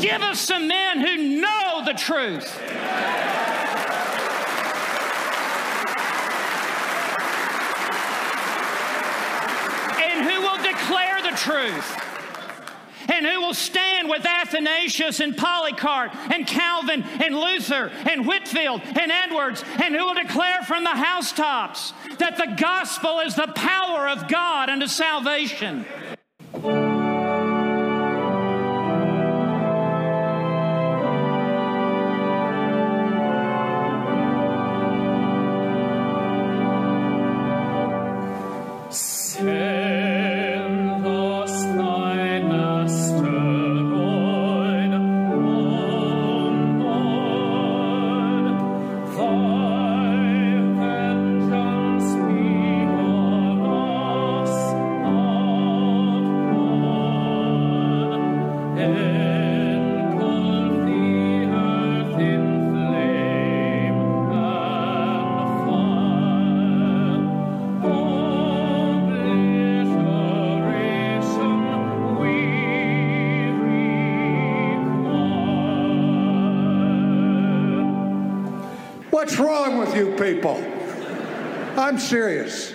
Give us some men who know the truth. and who will declare the truth and who will stand with Athanasius and Polycarp and Calvin and Luther and Whitefield and Edwards and who will declare from the housetops that the gospel is the power of God unto salvation. Serious.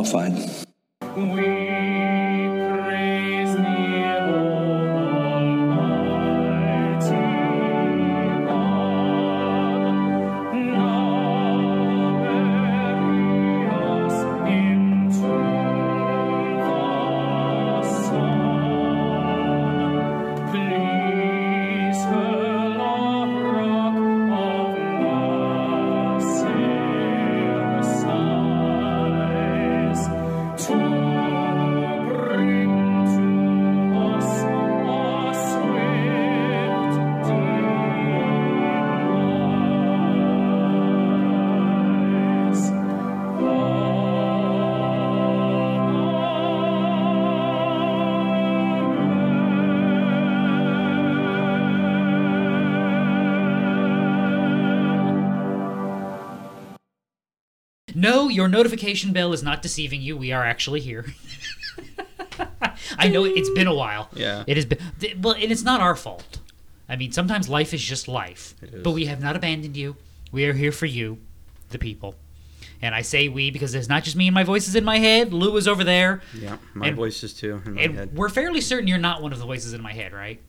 Unqualified. Notification bell is not deceiving you. We are actually here. I know it's been a while. Yeah. It has been. Well, and it's not our fault. I mean, sometimes life is just life. is. But we have not abandoned you. We are here for you, the people. And I say we because it's not just me and my voices in my head. Lou is over there. Yeah, my And- voices too in my And head. we're fairly certain you're not one of the voices in my head, right?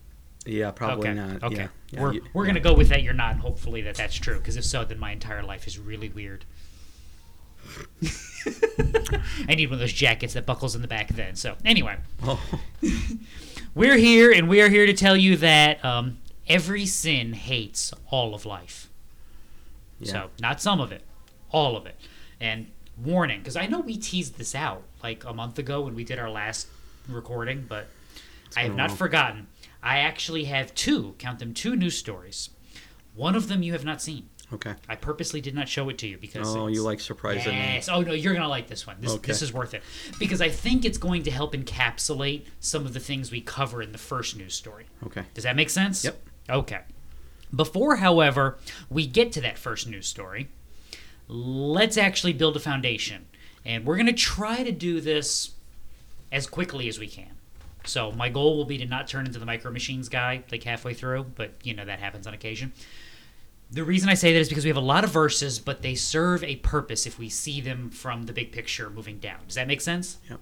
Yeah, probably okay. not. Okay. Yeah. Yeah, we're you- we're yeah. gonna go with that. You're not. and Hopefully that that's true. Because if so, then my entire life is really weird. I need one of those jackets that buckles in the back. Then. So anyway, Oh, we're here, and we are here to tell you that um, every sin hates all of life. yeah. So not some of it, all of it. And warning, because I know we teased this out like a month ago when we did our last recording, but I have not forgotten. I actually have two, count them, two news stories. One of them you have not seen. Okay. I purposely did not show it to you because Oh, you like surprising me. Yes. Oh no, you're gonna like this one. This Okay. this is worth it because I think it's going to help encapsulate some of the things we cover in the first news story. Okay. Does that make sense? Yep. Okay. Before, however, we get to that first news story, let's actually build a foundation. And we're going to try to do this as quickly as we can. So, my goal will be to not turn into the Micro Machines guy like halfway through, but you know, that happens on occasion. The reason I say that is because we have a lot of verses, but they serve a purpose if we see them from the big picture moving down. Does that make sense? Yep.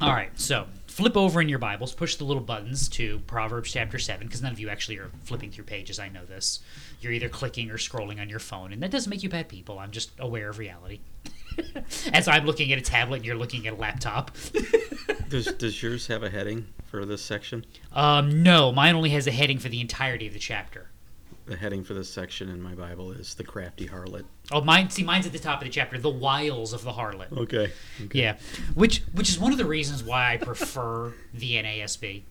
All right, so flip over in your Bibles, push the little buttons to Proverbs chapter 7, because none of you actually are flipping through pages, I know this. You're either clicking or scrolling on your phone, and that doesn't make you bad people. I'm just aware of reality. As I'm looking at a tablet and you're looking at a laptop. Does Does yours have a heading? for this section? Um, no, mine only has a heading for the entirety of the chapter. The heading for this section in my Bible is the crafty harlot. Oh, mine. See, mine's at the top of the chapter. The wiles of the harlot. Okay. Yeah, which which is one of the reasons why I prefer the NASB,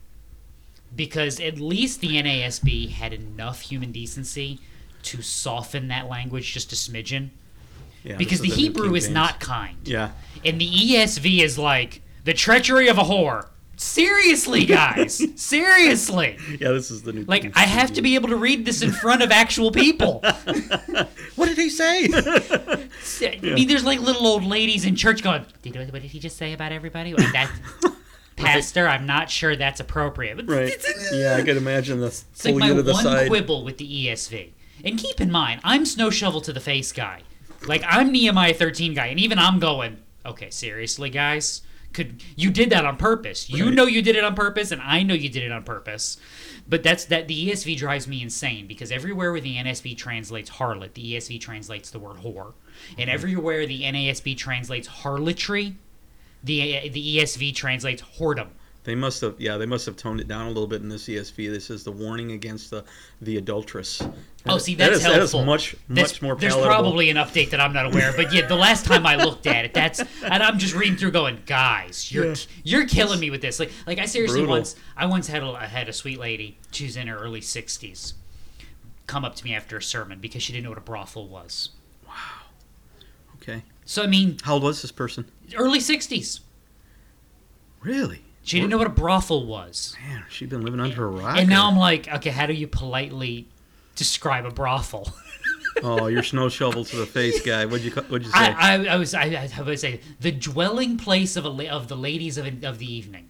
because at least the NASB had enough human decency to soften that language just a smidgen. Yeah, Because the Hebrew is not kind, Yeah. and the ESV is like the treachery of a whore. Seriously, guys, seriously. Yeah, this is the new. Like I have to be able to read this in front of actual people. What did he say? I mean, there's like little old ladies in church going, "Did what did he just say about everybody?" Like that, Pastor, I'm not sure that's appropriate. Right. Yeah, I could imagine the It's like my to the one side. quibble with the ESV. And keep in mind, I'm snow shovel to the face guy. Like I'm Nehemiah 13 guy, and even I'm going, okay, seriously, guys, could you did that on purpose? You Right. know you did it on purpose, and I know you did it on purpose. But that's that the ESV drives me insane because everywhere where the NSV translates harlot, the ESV translates the word whore, Mm-hmm. and everywhere the NASB translates harlotry, the the ESV translates whoredom. They must have, yeah, they must have toned it down a little bit in this ESV. This is the warning against the the adulteress. Oh, see, That that's is- that is helpful. much That's- much more There's palatable. probably an update that I'm not aware of, but yeah, the last time I looked at it, that's and I'm just reading through, going, guys, you're Yeah. you're killing me with this. Like, like I seriously Brutal. once, I once had a I had a sweet lady, she's in her early 60s, come up to me after a sermon because she didn't know what a brothel was. Wow. Okay. So I mean, How old was this person? early 60s, Really? She didn't know what a brothel was, Man, she'd been living under a rock. and now I'm like, okay, how do you politely describe a brothel? oh, you're snow shovel to the face guy. What'd you What'd you say? I, I, I was I, I would say the dwelling place of a la- of the ladies of, of the evening.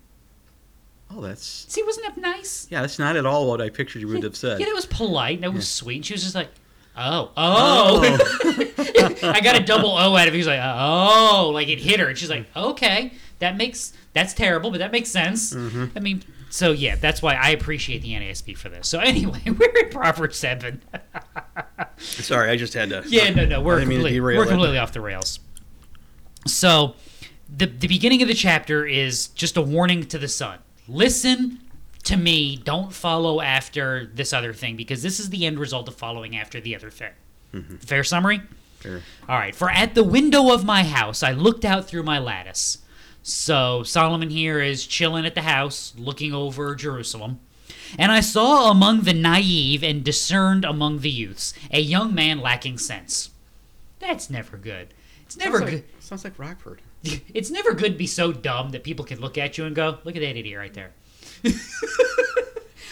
oh, that's See, wasn't that nice? yeah. That's not at all what I pictured you would have said. Yeah, that was polite. That was sweet. And she was just like, "Oh, oh." oh. I got a double O out of it. He was like, "Oh," like it hit her, and she's like, "Okay, that makes that's terrible, but that makes sense." Mm-hmm. I mean, so yeah, that's why I appreciate the NASB for this. So anyway, we're in Proverbs seven. Sorry, I just had to. Yeah, no, no, we're completely, we're it. off the rails. So, the the beginning of the chapter is just a warning to the son. Listen to me. Don't follow after this other thing because this is the end result of following after the other thing. Mm-hmm. Fair summary. Sure. All right. For at the window of my house, I looked out through my lattice. So Solomon here is chilling at the house, looking over Jerusalem. And I saw among the naive and discerned among the youths a young man lacking sense. That's never good. It's never sounds good. like, sounds like Rockford. It's never good to be so dumb that people can look at you and go, "Look at that idiot right there."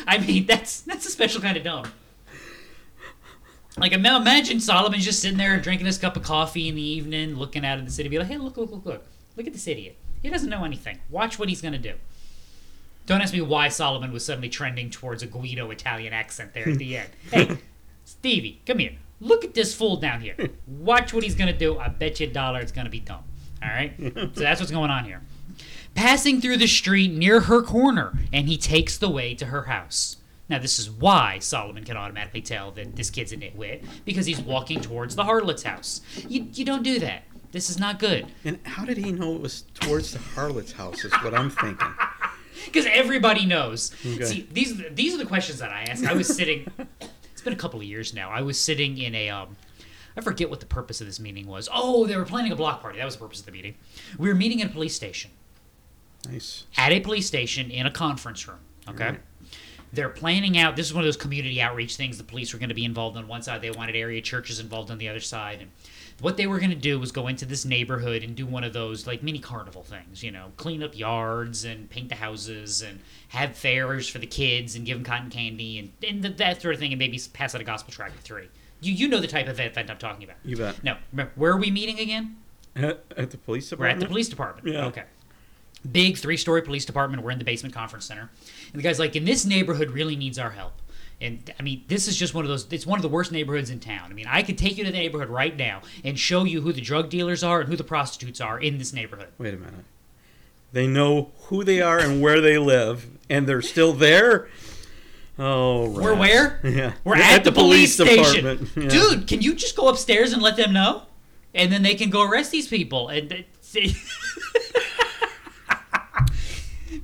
I mean, that's that's a special kind of dumb. Like imagine Solomon's just sitting there drinking his cup of coffee in the evening, looking out at the city, be like, "Hey, look, look, look, look! Look at this idiot. He doesn't know anything. Watch what he's gonna do." Don't ask me why Solomon was suddenly trending towards a Guido Italian accent there at the end. Hey, Stevie, come here. Look at this fool down here. Watch what he's gonna do. I bet you a dollar it's gonna be dumb. All right. so that's what's going on here. Passing through the street near her corner, and he takes the way to her house. Now, this is why Solomon can automatically tell that this kid's a nitwit, because he's walking towards the harlot's house. You, you don't do that. This is not good. And how did he know it was towards the harlot's house? Is what I'm thinking. because everybody knows. Okay. See, these these are the questions that I ask. I was sitting. it's been a couple of years now. I was sitting in a. Um, I forget what the purpose of this meeting was. Oh, they were planning a block party. That was the purpose of the meeting. We were meeting at a police station. Nice. At a police station in a conference room. Okay. Right. They're planning out. This is one of those community outreach things. The police were going to be involved on one side. They wanted area churches involved on the other side. And what they were going to do was go into this neighborhood and do one of those like mini carnival things. You know, clean up yards and paint the houses and have fairs for the kids and give them cotton candy and, and th- that sort of thing. And maybe pass out a gospel tract or three. You you know the type of event I'm talking about. You bet. No, remember, where are we meeting again? At, at the police department. We're at the police department. Yeah. Okay. Big three story police department. We're in the basement conference center. And the guy's like, and this neighborhood really needs our help. And I mean, this is just one of those, it's one of the worst neighborhoods in town. I mean, I could take you to the neighborhood right now and show you who the drug dealers are and who the prostitutes are in this neighborhood. Wait a minute. They know who they are and where they live, and they're still there. Oh, We're where? Yeah, We're at, the, police, station. department. Yeah. Dude, can you just go upstairs and let them know? And then they can go arrest these people. And see.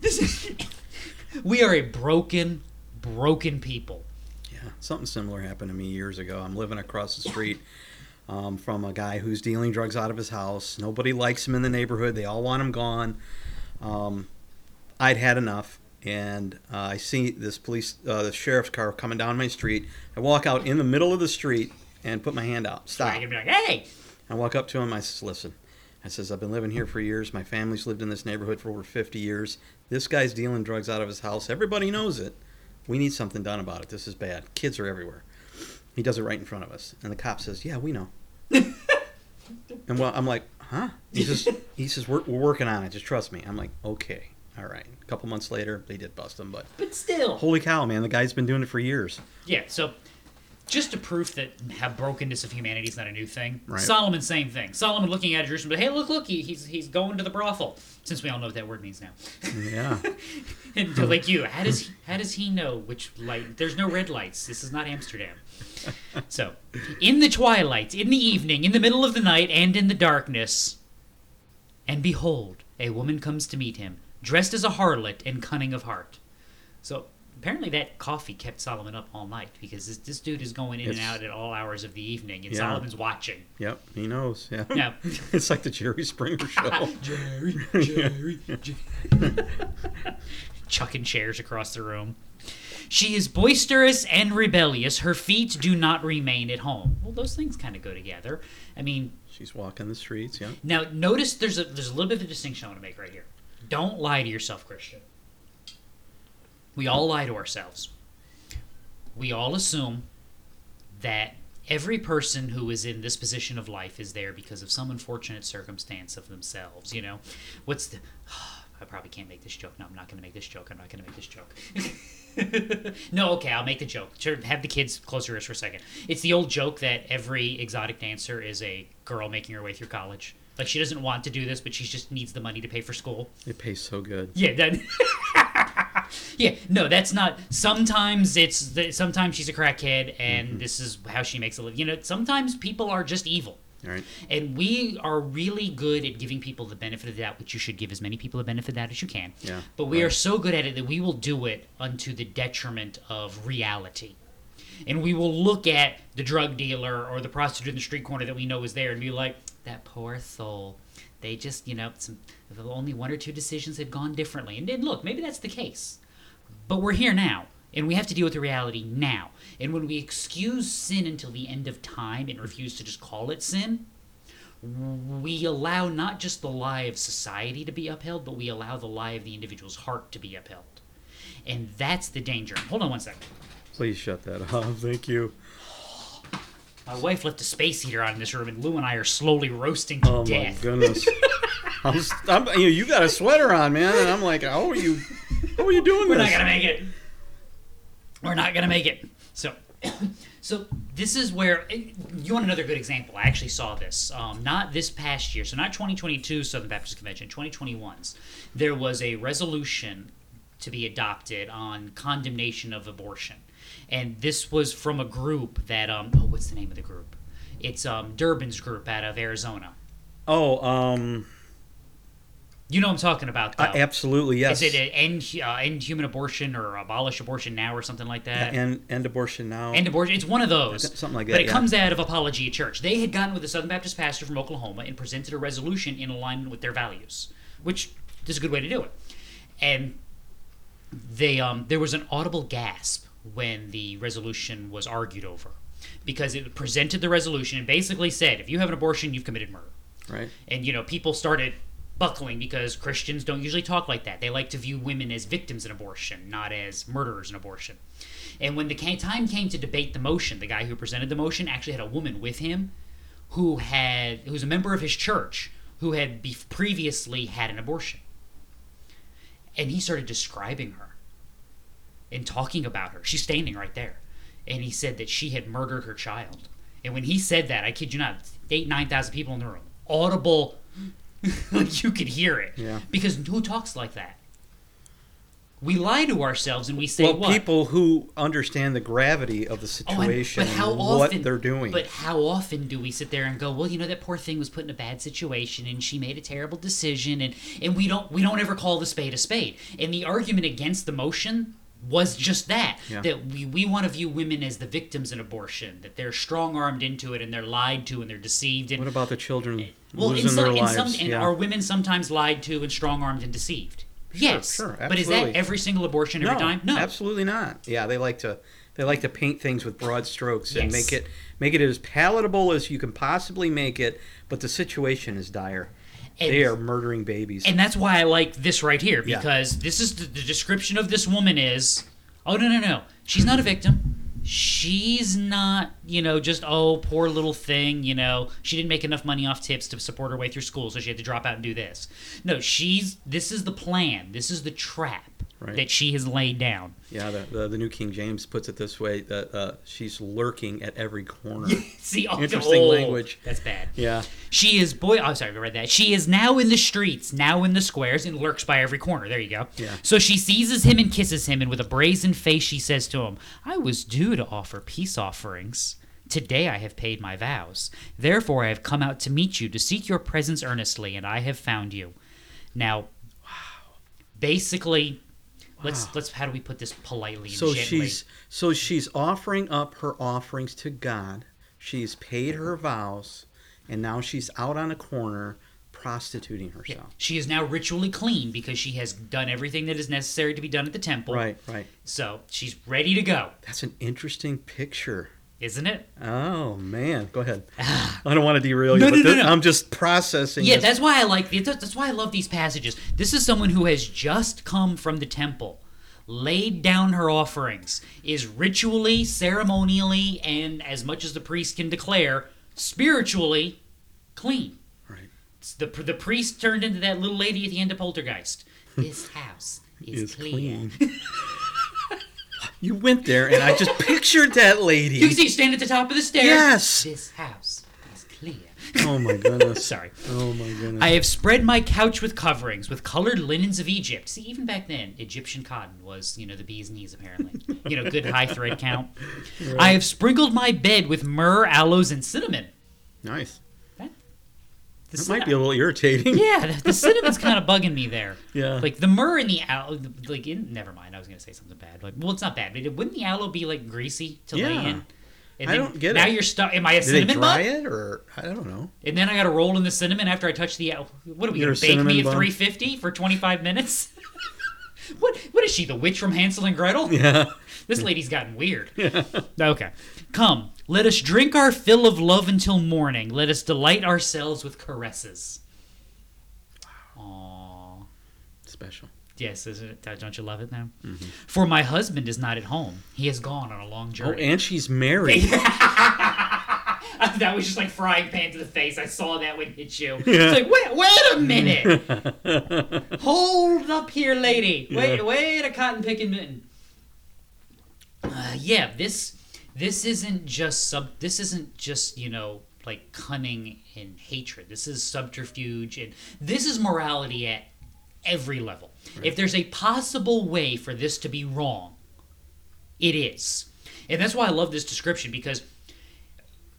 this is, We are a broken, broken people. Something similar happened to me years ago. I'm living across the street um, from a guy who's dealing drugs out of his house. Nobody likes him in the neighborhood. They all want him gone. Um, I'd had enough, and uh, I see this police, uh, the sheriff's car coming down my street. I walk out in the middle of the street and put my hand out. Stop. I can be like, hey, I walk up to him. I says, "Listen," I says, "I've been living here for years. My family's lived in this neighborhood for over 50 years. This guy's dealing drugs out of his house. Everybody knows it. We need something done about it. This is bad. Kids are everywhere." He does it right in front of us, and the cop says, "Yeah, we know." and well, I'm like, "Huh?" He says, "He says we're, we're working on it. Just trust me." I'm like, "Okay, all right." A couple months later, they did bust him, but but still. holy cow, man, the guy's been doing it for years. Yeah, so just to proof that how brokenness of humanity is not a new thing. Right. Solomon, same thing. Solomon looking at Jerusalem, but hey, look, look, he, he's he's going to the brothel. Since we all know what that word means now. Yeah. and to like you, how does how does he know which light? There's no red lights. This is not Amsterdam. So, in the twilight, in the evening, in the middle of the night, and in the darkness, and behold, a woman comes to meet him, dressed as a harlot and cunning of heart. So apparently that coffee kept Solomon up all night because this, this dude is going in and out at all hours of the evening, and Yeah. Solomon's watching. Yep. He knows. Yeah. Yeah. it's like the Jerry Springer show. Jerry, Jerry, Jerry. Chucking chairs across the room. She is boisterous and rebellious. Her feet do not remain at home. Well, those things kind of go together. I mean, She's walking the streets. Yeah. now notice there's a there's a little bit of a distinction I want to make right here. Don't lie to yourself, Christian. We all lie to ourselves. We all assume that every person who is in this position of life is there because of some unfortunate circumstance of themselves. You know, what's the? I probably can't make this joke. No, I'm not going to make this joke. I'm not going to make this joke. no, okay, I'll make the joke. Sure, have the kids close your ears for a second. It's the old joke that every exotic dancer is a girl making her way through college. Like she doesn't want to do this, but she just needs the money to pay for school. It pays so good. Yeah, that. yeah, no, that's not. Sometimes it's the, sometimes she's a crackhead, and mm-hmm. this is how she makes a living. You know, sometimes people are just evil, right. and we are really good at giving people the benefit of the doubt, which you should give as many people the benefit of that as you can. Yeah, But we are so good at it that we will do it unto the detriment of reality. And we will look at the drug dealer or the prostitute in the street corner that we know is there and be like, that poor soul. They just, you know, some, only one or two decisions have gone differently. And then look, maybe that's the case. But we're here now, and we have to deal with the reality now. And when we excuse sin until the end of time and refuse to just call it sin, we allow not just the lie of society to be upheld, but we allow the lie of the individual's heart to be upheld. And that's the danger. Hold on one second. Please shut that off. Thank you. My wife left a space heater on in this room, and Lou and I are slowly roasting to death. Oh my goodness. I'm, I'm, you, know, you got a sweater on, man, and I'm like, how are you? How are you doing We're this? not gonna make it. We're not gonna make it. So, so this is where you want another good example. I actually saw this, um, not this past year, so not 2022 Southern Baptist Convention, 2021's. There was a resolution to be adopted on condemnation of abortion, and this was from a group that um, oh, what's the name of the group? It's um, Durbin's group out of Arizona. Oh, um, You know what I'm talking about, though. uh, absolutely yes. Is it end, uh, end human abortion or abolish abortion now or something like that? and end abortion now? End abortion. It's one of those. Something like that. But it yeah. comes out of Apologia Church. They had gotten with a Southern Baptist pastor from Oklahoma and presented a resolution in alignment with their values, which is a good way to do it. And they um, there was an audible gasp when the resolution was argued over, because it presented the resolution and basically said, if you have an abortion, you've committed murder right. and you know people started buckling because Christians don't usually talk like that. They like to view women as victims in abortion, not as murderers in abortion. And when the time came to debate the motion, the guy who presented the motion actually had a woman with him who had who was a member of his church who had be- previously had an abortion. And he started describing her and talking about her. She's standing right there. And he said that she had murdered her child. And when he said that, I kid you not, eight, 9,000 people in the room, audible, like you could hear it. Yeah. Because who talks like that? we lie to ourselves and we say well, what? people who understand the gravity of the Oh, and- situation but how and often, what they're doing. But how often do we sit there and go, "Well, you know, that poor thing was put in a bad situation, and she made a terrible decision," and and we don't we don't ever call the spade a spade. And the argument against the motion was just that Yeah. that we, we want to view women as the victims in abortion that they're strong armed into it and they're lied to and they're deceived and what about the children eh, well in some, in some and yeah. are women sometimes lied to and strong armed and deceived yes sure, but is that absolutely. every single abortion every no, time no absolutely not. Yeah, they like to they like to paint things with broad strokes and Yes. make it make it as palatable as you can possibly make it, but the situation is dire. And- they are murdering babies. And that's why I like this right here Yeah. because this is the, the description of this woman is oh no no no she's not a victim she's not you know just oh poor little thing you know she didn't make enough money off tips to support her way through school so she had to drop out and do this no she's this is the plan this is the trap Right. that she has laid down yeah, the, the the New King James puts it this way that uh, she's lurking at every corner. see oh, Interesting oh, language. that's bad yeah. She is boy. I'm sorry, I read that. She is now in the streets, now in the squares, and lurks by every corner. There you go. Yeah. So she seizes him and kisses him, and with a brazen face, she says to him, "I was due to offer peace offerings." Today I have paid my vows. Therefore I have come out to meet you to seek your presence earnestly, and I have found you. Now, basically, let's let's how do we put this politely and So gently? she's so she's offering up her offerings to God. She's paid her vows, and now she's out on a corner prostituting Yeah. herself. She is now ritually clean because she has done everything that is necessary to be done at the temple. Right, right. So she's ready to go, That's an interesting picture. Isn't it? Oh man, go ahead. I don't want to derail you, No, but no, no, this- no. I'm just processing. Yeah, this. that's why I like that's why I love these passages. This is someone who has just come from the temple, laid down her offerings, is ritually, ceremonially, and as much as the priest can declare, spiritually clean. right. It's the the priest turned into that little lady at the end of Poltergeist. This house is, Is clean. clean. you went there, and I just pictured that lady. You can see you stand at the top of the stairs. Yes. This house is clear. Oh my goodness. Sorry. Oh my goodness. I have spread my couch with coverings, with colored linens of Egypt. See, even back then, Egyptian cotton was, you know, the bee's knees, apparently. You know, good high thread count. I have sprinkled my bed with myrrh, aloes, and cinnamon. nice. The might be a little irritating. Yeah, the, the cinnamon's kind of bugging me there. Yeah. Like the myrrh and the aloe, like in, never mind. I was gonna say something bad. Like, well, it's not bad, but wouldn't the aloe be like greasy to lay in? And I don't get now it. you're stuck. Am I a Did they cinnamon dry bun? it, or I don't know. And then I got to roll in the cinnamon after I touch the. What are we gonna bake me at 350 for 25 minutes? what What is she, the witch from Hansel and Gretel? Yeah. This lady's gotten weird. Okay, come, let us drink our fill of love until morning. Let us delight ourselves with caresses. Aww. Special. Yes, isn't it? Don't you love it now? Mm-hmm. For my husband is not at home. He has gone on a long oh, journey. Oh, and she's married. that was just like frying pan to the face. I saw that one hit you. It's like, wait, wait a minute. Hold up here, lady. Wait, Yeah. wait a cotton picking mitten. Uh, yeah, this this isn't just sub. This isn't just you know like cunning and hatred. This is subterfuge and this is morality at every level. If there's a possible way for this to be wrong, it is. And that's why I love this description because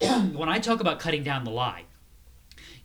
when I talk about cutting down the lie,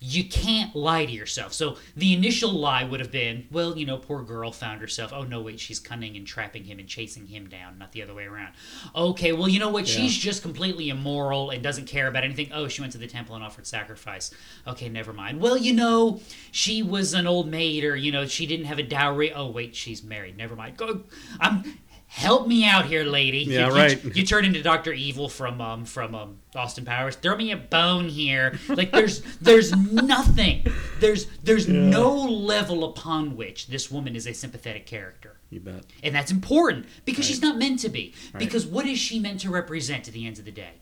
you can't lie to yourself. So the initial lie would have been, well, you know, poor girl found herself. Oh no, wait, she's cunning and trapping him and chasing him down, not the other way around. Okay, well, you know what? She's just completely immoral and doesn't care about anything. Oh, she went to the temple and offered sacrifice. Okay, never mind. Well, you know, she was an old maid, or you know, she didn't have a dowry. Oh wait, she's married. Never mind. Go. I'm. Help me out here, lady. Yeah, You- you- right. You, turn into Doctor Evil from um from um Austin Powers. Throw me a bone here. Like there's there's nothing. There's there's no level upon which this woman is a sympathetic character. You bet. And that's important because she's not meant to be. Because what is she meant to represent at the end of the day?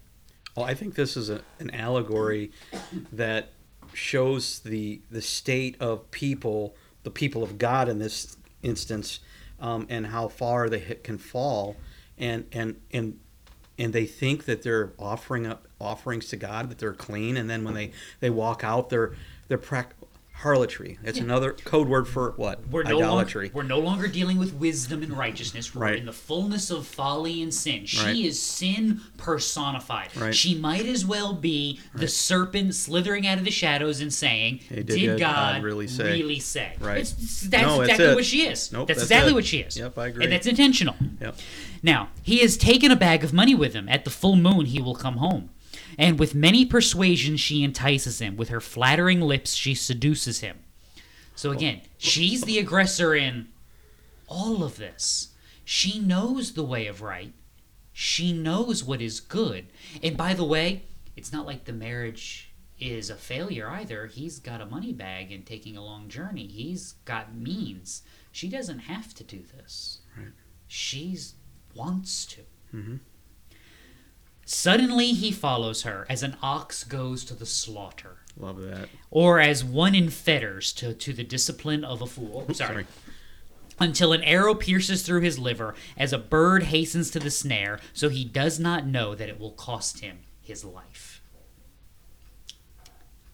Well, I think this is a, an allegory that shows the the state of people, the people of God in this instance, um, and how far they can fall, and and and and they think that they're offering up offerings to God, that they're clean, and then when they they walk out, they're they're prac- Harlotry. It's another code word for what? We're no, longer, Idolatry. we're no longer dealing with wisdom and righteousness. We're Right. in the fullness of folly and sin. She Right. is sin personified. Right. She might as well be the serpent slithering out of the shadows and saying, Hey, Did, God, God really say?" really say? Right. It's, it's- that's No, that's exactly it. what she is. Nope, that's, that's exactly it. what she is. Yep, I agree. And that's intentional. Yep. Now, he has taken a bag of money with him. At the full moon, he will come home. And with many persuasions, she entices him. With her flattering lips, she seduces him. So again, she's the aggressor in all of this. She knows the way of right. She knows what is good. And by the way, it's not like the marriage is a failure either. He's got a money bag and taking a long journey. He's got means. She doesn't have to do this. Right. She's wants to. Mm Mhm. Suddenly he follows her as an ox goes to the slaughter, Love that. or as one in fetters to, to the discipline of a fool. Sorry. Sorry. Until an arrow pierces through his liver, as a bird hastens to the snare, so he does not know that it will cost him his life.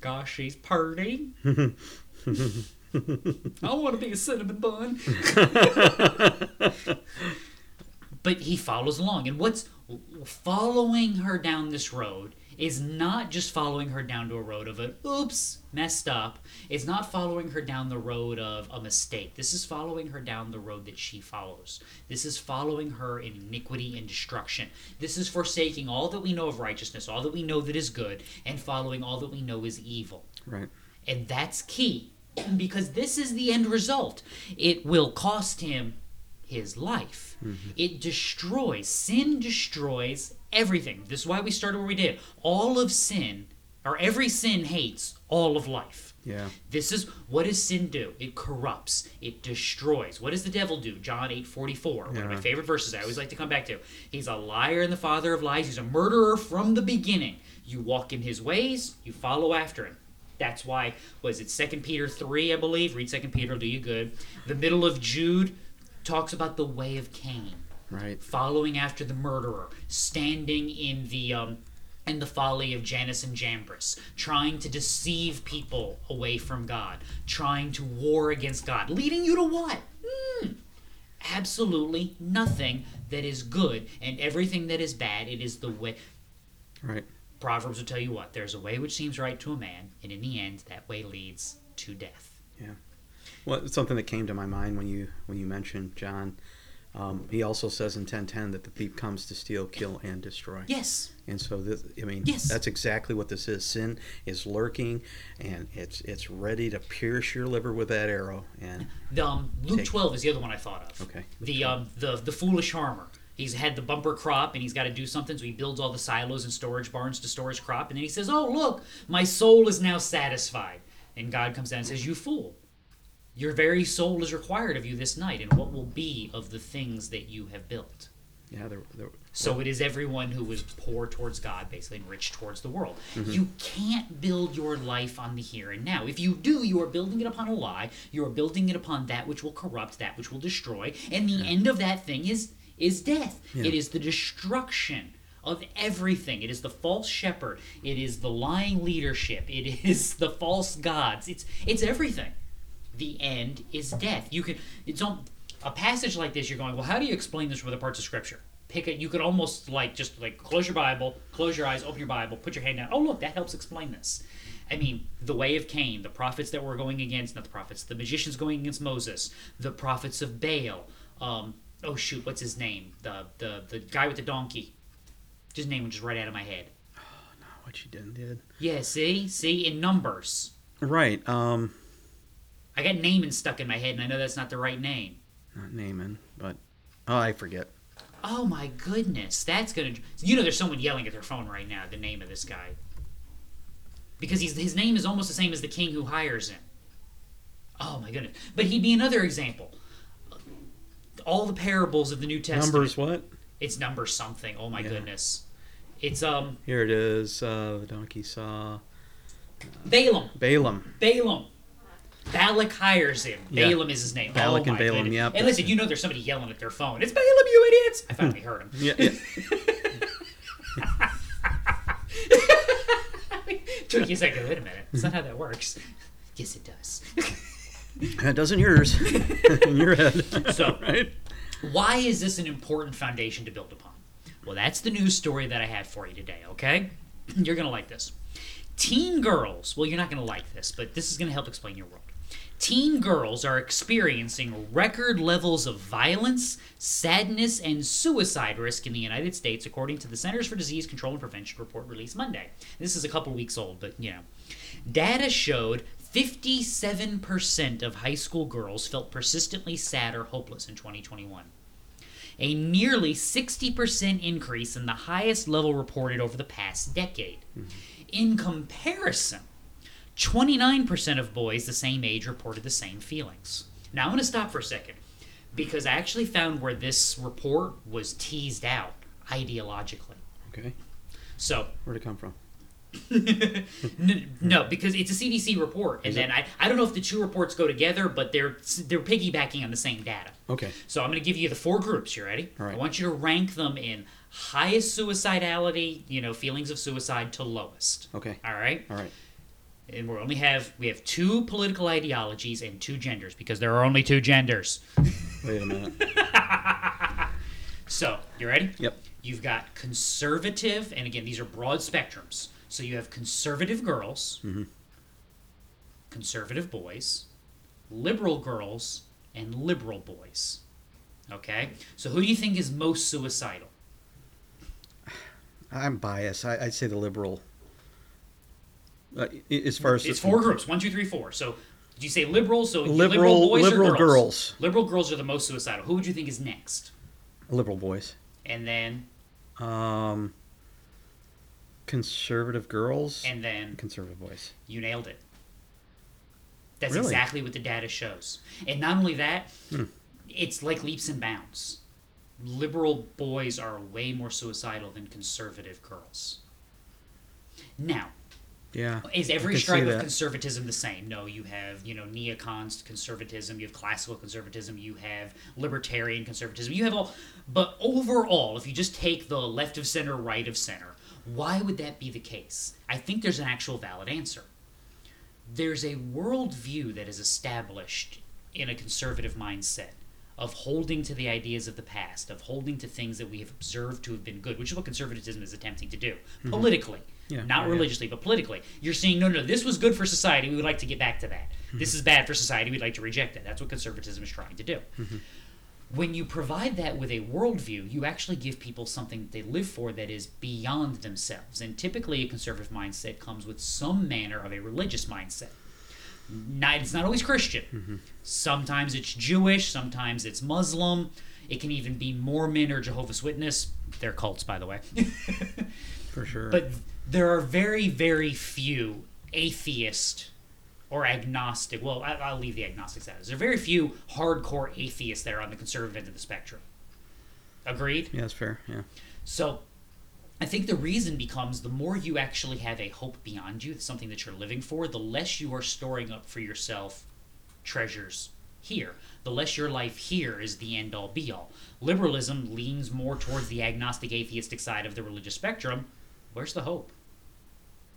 Gosh, she's purty. I want to be a cinnamon bun. but he follows along. And what's following her down this road is not just following her down to a road of a oops, messed up. It's not following her down the road of a mistake. This is following her down the road that she follows. This is following her in iniquity and destruction. This is forsaking all that we know of righteousness, all that we know that is good, and following all that we know is evil. Right. And that's key because this is the end result. It will cost him his life. Mm-hmm. It destroys, sin destroys everything. This is why we started where we did. All of sin, or every sin hates all of life. Yeah. This is what does sin do? It corrupts. It destroys. What does the devil do? John 8 44. One of my favorite verses I always like to come back to. He's a liar and the father of lies. He's a murderer from the beginning. You walk in his ways, you follow after him. That's why, was it Second Peter 3, I believe? Read Second Peter, it'll do you good. The middle of Jude talks about the way of Cain Right. following after the murderer, standing in the um, in the folly of Jannes and Jambres, trying to deceive people away from God, trying to war against God, leading you to what? Hmm. Absolutely nothing that is good, and everything that is bad. It is the way. Right. Proverbs will tell you what: there's a way which seems right to a man, and in the end, that way leads to death. Well, something that came to my mind when you when you mentioned John. Um, he also says in ten ten that the thief comes to steal, kill, and destroy. Yes. And so this, I mean, Yes. that's exactly what this is. Sin is lurking, and it's it's ready to pierce your liver with that arrow. And The, um, Luke Take- 12 is the other one I thought of. Okay. The um the the foolish farmer. He's had the bumper crop and he's got to do something, so he builds all the silos and storage barns to store his crop, and then he says, "Oh look, my soul is now satisfied." And God comes down and says, "You fool! Your very soul is required of you this night, and what will be of the things that you have built?" yeah, there, there, So it is everyone who is poor towards God, basically, and rich towards the world. Mm-hmm. You can't build your life on the here and now. If you do, you are building it upon a lie. You are building it upon that which will corrupt, that which will destroy, and the end of that thing is is death. Yeah. It is the destruction of everything. It is the false shepherd. It is the lying leadership. It is the false gods. It's it's everything. The end is death. You can it's on a passage like this. You're going, well, how do you explain this from other parts of Scripture? Pick it. You could almost like just like close your Bible, close your eyes, open your Bible, put your hand down. Oh, look, that helps explain this. I mean, the way of Cain, the prophets that were going against, not the prophets, the magicians going against Moses, the prophets of Baal. Um, oh shoot, what's his name? The the the guy with the donkey. His name was just right out of my head. Oh, not what you did did. Yeah, see, see in numbers. Right. Um, I got Naaman stuck in my head, and I know that's not the right name. not Naaman, but oh, I forget. Oh my goodness, that's gonna. You know, there's someone yelling at their phone right now. The name of this guy, because he's his name is almost the same as the king who hires him. Oh my goodness, but he'd be another example. All the parables of the New Testament. Numbers what? It's number something. Oh my Yeah. goodness, it's um Here it is. Uh, the donkey saw Balaam. Balaam. Balaam. Balak hires him. Yeah. Balaam is his name. Balak oh and Balaam, goodness. yep. And listen, you know there's somebody yelling at their phone. It's Balaam, you idiots! I finally heard him. Yeah, yeah. Took you a second. Wait a minute. That's not how that works. Yes, it does. That doesn't yours in your head. So- right? Why is this an important foundation to build upon? Well, that's the news story that I had for you today, okay? You're going to like this. Teen girls, well, you're not going to like this, but this is going to help explain your world. Teen girls are experiencing record levels of violence, sadness, and suicide risk in the United States, according to the Centers for Disease Control and Prevention report released Monday. This is a couple weeks old, but you know. Data showed 57% of high school girls felt persistently sad or hopeless in 2021 a nearly 60% increase in the highest level reported over the past decade. Mm-hmm. In comparison, 29% of boys the same age reported the same feelings. Now I'm going to stop for a second because I actually found where this report was teased out ideologically. Okay. So, Where'd it come from? No, because it's a CDC report, and then I, I don't know if the two reports go together, but they're they're piggybacking on the same data. Okay. So I'm going to give you the four groups. You ready? All right. I want you to rank them in highest suicidality, you know, feelings of suicide to lowest. Okay. All right. All right. And we only have we have two political ideologies and two genders because there are only two genders. Wait a minute. So you ready? Yep. You've got conservative, and again, these are broad spectrums. So you have conservative girls, mm-hmm. conservative boys, liberal girls, and liberal boys. Okay? So who do you think is most suicidal? I'm biased. I, I'd say the liberal. Uh, as far as It's the- four groups one, two, three, four. So do you say liberals So Liberal- liberal boys liberal or girls? girls. Liberal girls are the most suicidal. Who would you think is next? liberal boys. And then, Um, conservative girls. and then conservative boys. You nailed it. That's Really? exactly what the data shows. And not only that, Hmm. it's like leaps and bounds. Liberal boys are way more suicidal than conservative girls. Now, Yeah. is every I could see stripe of conservatism the same? No, you have, you know, neocons conservatism, you have classical conservatism, you have libertarian conservatism, you have all. But overall, if you just take the left of center, right of center, why would that be the case? I think there's an actual valid answer. There's a worldview that is established in a conservative mindset of holding to the ideas of the past, of holding to things that we have observed to have been good, which is what conservatism is attempting to do mm-hmm. politically. Mm-hmm. Yeah, not yeah, religiously, but politically. You're saying, no, no, this was good for society. We would like to get back to that. Mm-hmm. This is bad for society. We'd like to reject it. That's what conservatism is trying to do. Mm-hmm. When you provide that with a worldview, you actually give people something that they live for that is beyond themselves. And typically, a conservative mindset comes with some manner of a religious mindset. Not, it's not always Christian. Sometimes it's Jewish, sometimes it's Muslim. It can even be Mormon or Jehovah's Witness. They're cults, by the way. For sure. But there are very, very few atheist or agnostic. Well, I, I'll leave the agnostics out. There are very few hardcore atheists that are on the conservative end of the spectrum. Agreed? yeah, that's fair. Yeah. So I think the reason becomes the more you actually have a hope beyond you, something that you're living for, the less you are storing up for yourself treasures here. The less your life here is the end all be all. Liberalism leans more towards the agnostic atheistic side of the religious spectrum. Where's the hope?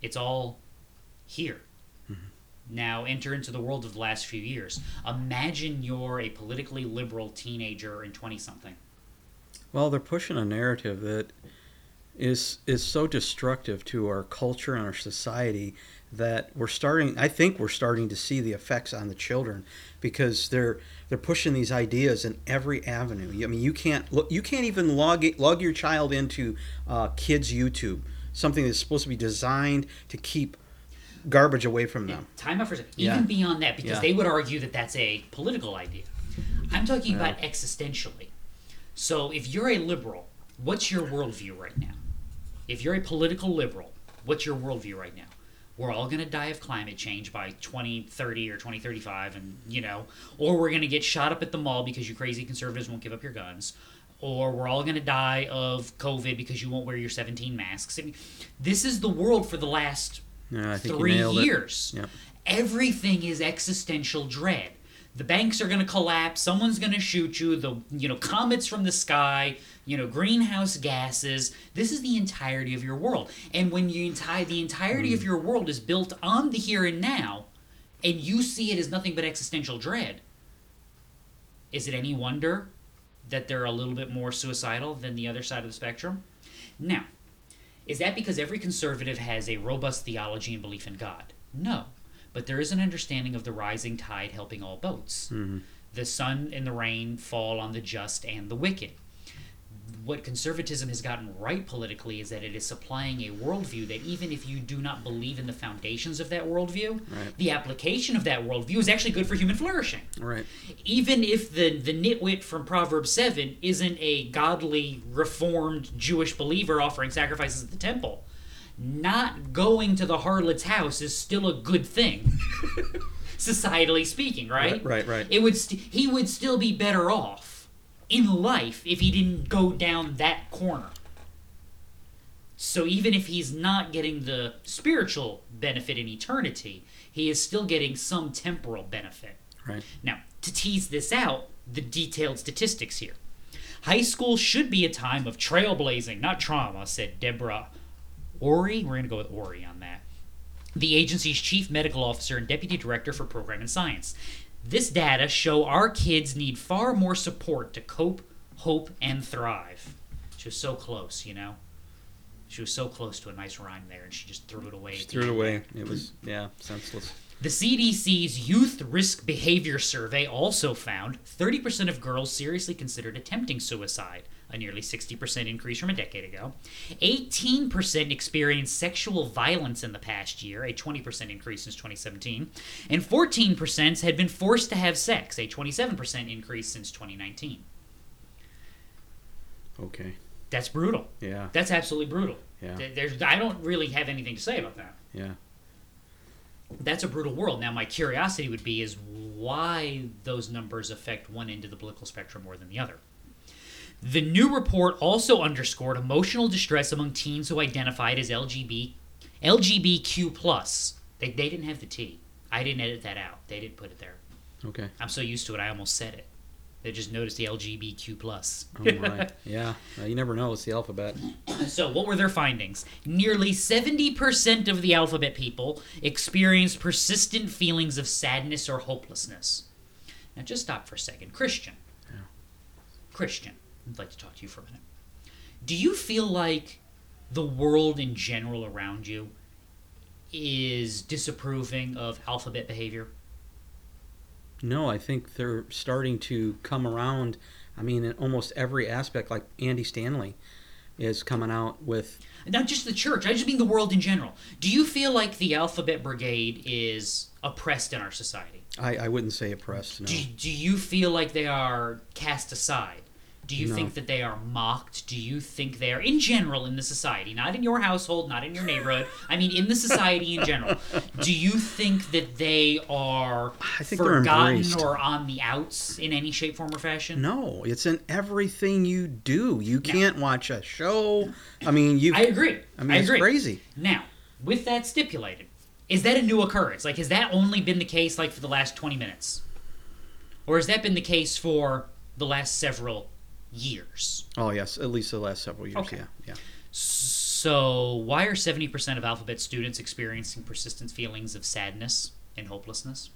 It's all here. Now enter into the world of the last few years. Imagine you're a politically liberal teenager in 20 something. Well, they're pushing a narrative that is is so destructive to our culture and our society that we're starting. I think we're starting to see the effects on the children because they're they're pushing these ideas in every avenue. I mean, you can't look, you can't even log log your child into uh, kids YouTube, something that's supposed to be designed to keep garbage away from them. Time out for a second. Yeah. Even beyond that, because Yeah. they would argue that that's a political idea. I'm talking Yeah. about existentially. So if you're a liberal, what's your worldview right now? If you're a political liberal, what's your worldview right now? We're all going to die of climate change by 2030 or 2035, and you know, or we're going to get shot up at the mall because you crazy conservatives won't give up your guns, or we're all going to die of COVID because you won't wear your 17 masks. I mean, this is the world for the last Yeah, I think three years. Yep. Everything is existential dread. The banks are going to collapse. Someone's going to shoot you. The you know comets from the sky. You know greenhouse gases. This is the entirety of your world. And when you entire the entirety Hmm. of your world is built on the here and now, and you see it as nothing but existential dread, is it any wonder that they're a little bit more suicidal than the other side of the spectrum? Now, is that because every conservative has a robust theology and belief in God? No. But there is an understanding of the rising tide helping all boats. Mm-hmm. The sun and the rain fall on the just and the wicked. What conservatism has gotten right politically is that it is supplying a worldview that even if you do not believe in the foundations of that worldview, Right. the application of that worldview is actually good for human flourishing Right. even if the the nitwit from Proverbs seven isn't a godly reformed Jewish believer offering sacrifices at the temple, not going to the harlot's house is still a good thing, societally speaking, right? Right, right, right. It would st- he would still be better off in life if he didn't go down that corner. So even if he's not getting the spiritual benefit in eternity, he is still getting some temporal benefit. Right. Now, to tease this out, the detailed statistics here. High school should be a time of trailblazing, not trauma, said Deborah Ori. We're going to go with Ori on that. The agency's chief medical officer and deputy director for program and science. This data show our kids need far more support to cope, hope, and thrive. She was so close, you know? She was so close to a nice rhyme there, and she just threw it away. the threw it away. It was yeah, senseless. The CDC's Youth Risk Behavior Survey also found 30% of girls seriously considered attempting suicide, a nearly 60% increase from a decade ago. 18% experienced sexual violence in the past year, a 20% increase since 2017. And 14% had been forced to have sex, a 27% increase since 2019. Okay. That's brutal. Yeah. That's absolutely brutal. Yeah. There's, I don't really have anything to say about that. Yeah. that's a brutal world. Now, my curiosity would be is why those numbers affect one end of the political spectrum more than the other. The new report also underscored emotional distress among teens who identified as LGB, LGBTQ plus. They, they didn't have the T. I didn't edit that out. They didn't put it there. Okay. I'm so used to it, I almost said it. They just noticed the LGBTQ plus. Oh my. yeah. You never know. It's the alphabet. So, what were their findings? Nearly 70% of the alphabet people experienced persistent feelings of sadness or hopelessness. Now, just stop for a second. Christian. Yeah. Christian, I'd like to talk to you for a minute. Do you feel like the world in general around you is disapproving of alphabet behavior? No, I think they're starting to come around. I mean, in almost every aspect, like Andy Stanley is coming out with. Not just the church, I just mean the world in general. Do you feel like the alphabet brigade is oppressed in our society? I, I wouldn't say oppressed. No. Do, do you feel like they are cast aside? Do you No. think that they are mocked? Do you think they are, in general, in the society, not in your household, not in your neighborhood, I mean in the society in general, do you think that they are I think forgotten or on the outs in any shape, form, or fashion? No, it's in everything you do. You can't watch a show. I mean, you. I agree. I mean, it's agree. crazy. Now, with that stipulated, is that a new occurrence? Like, has that only been the case like for the last twenty minutes, or has that been the case for the last several years? Oh yes, at least the last several years. Okay. Yeah, yeah. So, why are seventy percent of alphabet students experiencing persistent feelings of sadness and hopelessness?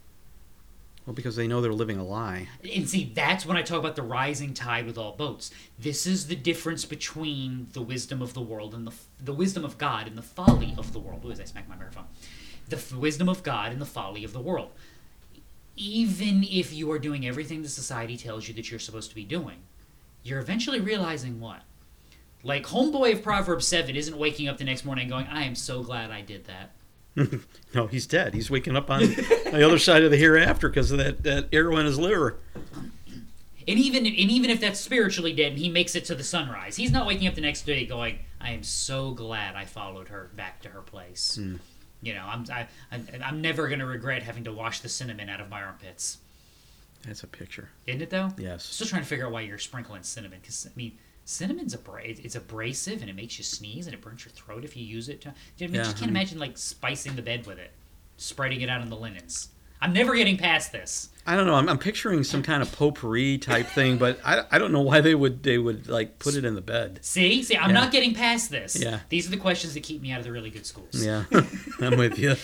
Well, because they know they're living a lie. And see, that's when I talk about the rising tide with all boats. This is the difference between the wisdom of the world and the the wisdom of God and the folly of the world. Ooh, as I smack my microphone, the f- wisdom of God and the folly of the world. Even if you are doing everything the society tells you that you're supposed to be doing, you're eventually realizing what. Like homeboy of Proverbs seven isn't waking up the next morning going, "I am so glad I did that." No, he's dead. He's waking up on the other side of the hereafter because of that, that arrow in his liver. And even and even if that's spiritually dead and he makes it to the sunrise, he's not waking up the next day going, "I am so glad I followed her back to her place." Hmm. You know, I'm I, I, I'm never gonna regret having to wash the cinnamon out of my armpits. That's a picture. Isn't it though? Yes. Still trying to figure out why you're sprinkling cinnamon because I mean, cinnamon's abra- it's abrasive and it makes you sneeze and it burns your throat if you use it. To, I mean, Yeah, just can't I mean- imagine like spicing the bed with it, spreading it out on the linens. I'm never getting past this. I don't know. I'm, I'm picturing some kind of potpourri type thing, but I, I don't know why they would they would like put it in the bed. See, see, I'm Yeah. not getting past this. Yeah. These are the questions that keep me out of the really good schools. Yeah, I'm with you.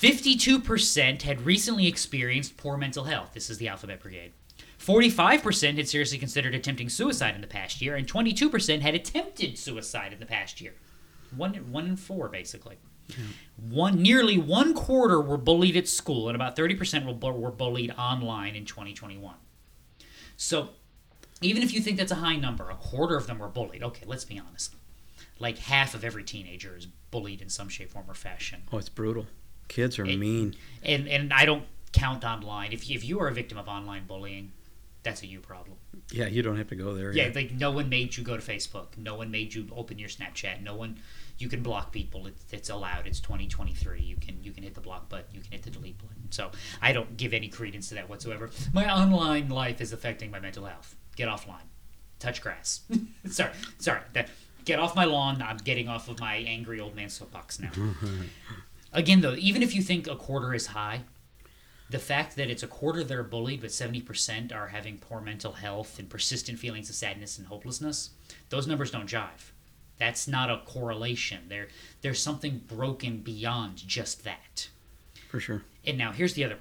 52% had recently experienced poor mental health. This is the Alphabet Brigade. 45% had seriously considered attempting suicide in the past year, and 22% had attempted suicide in the past year. One, one in four, basically. One, nearly one quarter were bullied at school, and about 30% were, were bullied online in 2021. So, even if you think that's a high number, a quarter of them were bullied. Okay, let's be honest. Like half of every teenager is bullied in some shape, form, or fashion. Oh, it's brutal. Kids are It- mean. And and I don't count online. If you, if you are a victim of online bullying, that's a you problem. Yeah, you don't have to go there. Yeah, like no one made you go to Facebook. No one made you open your Snapchat. No one. You can block people. It's, it's allowed. It's 2023. You can you can hit the block button. You can hit the delete button. So I don't give any credence to that whatsoever. My online life is affecting my mental health. Get offline. Touch grass. sorry, sorry. That, get off my lawn. I'm getting off of my angry old man soapbox now. Again, though, even if you think a quarter is high, the fact that it's a quarter that are bullied, but 70% are having poor mental health and persistent feelings of sadness and hopelessness, those numbers don't jive. That's not a correlation. There, there's something broken beyond just that. for sure. And now here's the other.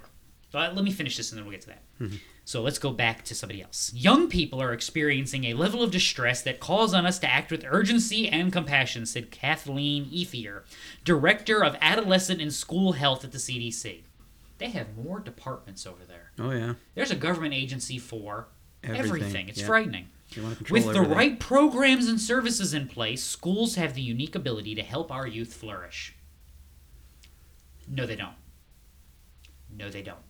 But let me finish this and then we'll get to that. Mm-hmm. So let's go back to somebody else. Young people are experiencing a level of distress that calls on us to act with urgency and compassion, said Kathleen Ethier, Director of Adolescent and School Health at the CDC. They have more departments over there. Oh yeah. There's a government agency for everything. Everything, It's yeah. frightening. You want to control With the right programs and services in place, schools have the unique ability to help our youth flourish. No, they don't. No, they don't.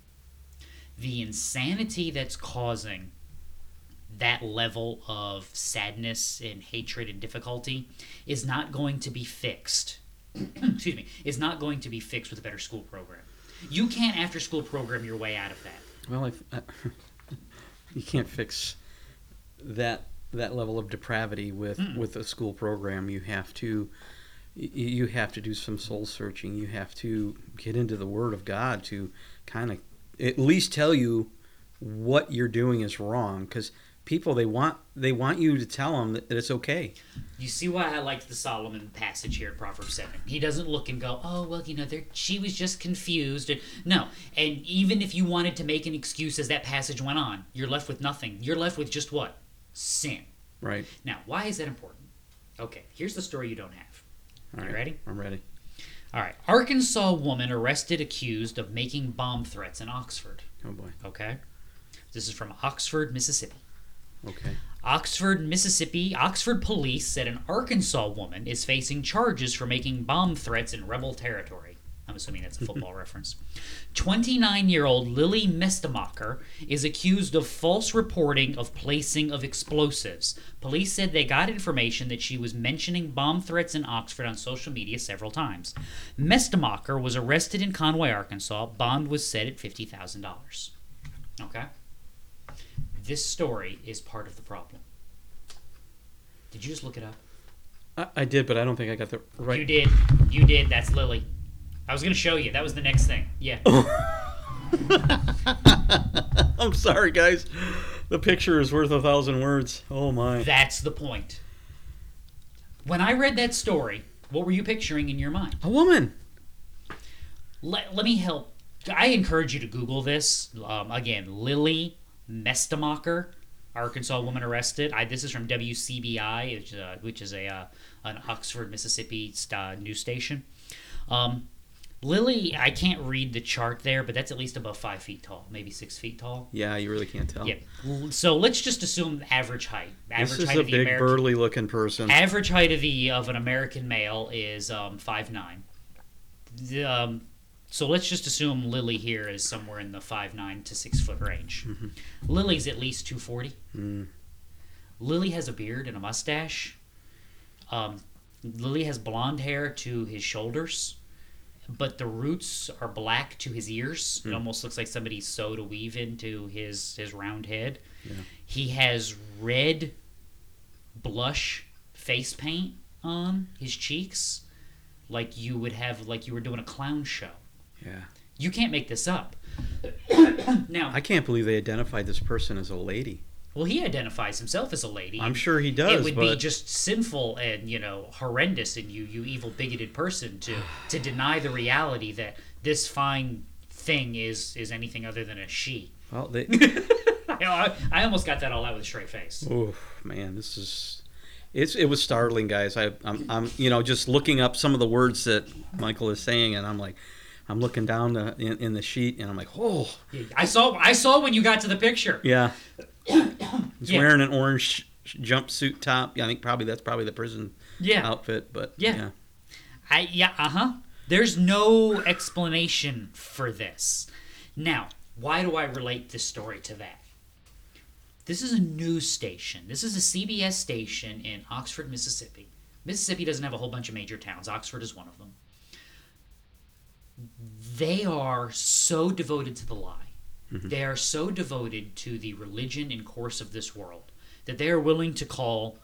The insanity that's causing that level of sadness and hatred and difficulty is not going to be fixed. excuse me, is not going to be fixed with a better school program. You can't after school program your way out of that. Well, I, uh, you can't fix that that level of depravity with hmm. with a school program. You have to you have to do some soul searching. You have to get into the Word of God to kind of at least tell you what you're doing is wrong. Because people they want they want you to tell them that, that it's okay. You see why I liked the Solomon passage here in Proverbs 7. He doesn't look and go, oh, well, you know, there, she was just confused. No. And even if you wanted to make an excuse as that passage went on, you're left with nothing. You're left with just what? Sin. Right. Now, why is that important? Okay, here's the story you don't have. All right. You ready? I'm ready. All right. Arkansas woman arrested accused of making bomb threats in Oxford. Oh boy. Okay? This is from Oxford, Mississippi. Okay. Oxford, Mississippi, Oxford police said an Arkansas woman is facing charges for making bomb threats in rebel territory. I'm assuming that's a football reference. 29 year old Lily Mestemacher is accused of false reporting of placing of explosives. Police said they got information that she was mentioning bomb threats in Oxford on social media several times. Mestemacher was arrested in Conway, Arkansas. Bond was set at $50,000. Okay? This story is part of the problem. Did you just look it up? I, I did, but I don't think I got the right. You did. You did. That's Lily. I was going to show you. That was the next thing. Yeah. I'm sorry, guys. The picture is worth a thousand words. Oh my. That's the point. When I read that story, what were you picturing in your mind? A woman. Let, let me help. I encourage you to Google this. Um, again, Lily Mestemacher, Arkansas woman arrested. I, this is from WCBI, which, uh, which is a uh, an Oxford, Mississippi st- news station. Um, Lily, I can't read the chart there, but that's at least above five feet tall, maybe six feet tall. Yeah, you really can't tell. Yeah. So let's just assume average height. Average This is height a of the big, American burly looking person. average height of the of an American male is um, five nine. The, um, so let's just assume Lily here is somewhere in the five nine to six foot range. Lily's at least two forty. Mm. Lily has a beard and a mustache. Um, Lily has blonde hair to his shoulders, but the roots are black to his ears. It hmm. almost looks like somebody sewed a weave into his his round head. Yeah. He has red blush face paint on his cheeks, like you would have like you were doing a clown show. Yeah. You can't make this up. now, I can't believe they identified this person as a lady. Well, he identifies himself as a lady. I'm sure he does, It would be just sinful and you know horrendous in you, you evil bigoted person, to to deny the reality that this fine thing is is anything other than a she. Well, they, I, I, I almost got that all out with a straight face. oh man, this is it's it was startling, guys. I I'm, I'm you know just looking up some of the words that Michael is saying, and I'm like, I'm looking down the, in, in the sheet, and I'm like, oh I saw I saw when you got to the picture. yeah. He's Yeah. wearing an orange jumpsuit top. Yeah, I think probably that's probably the prison Yeah. outfit, but Yeah. yeah. I yeah, uh-huh. There's no explanation for this. Now, why do I relate this story to that? This is a news station. This is a CBS station in Oxford, Mississippi. Mississippi doesn't have a whole bunch of major towns. Oxford is one of them. They are so devoted to the lie. Mm-hmm. They are so devoted to the religion and course of this world that they are willing to call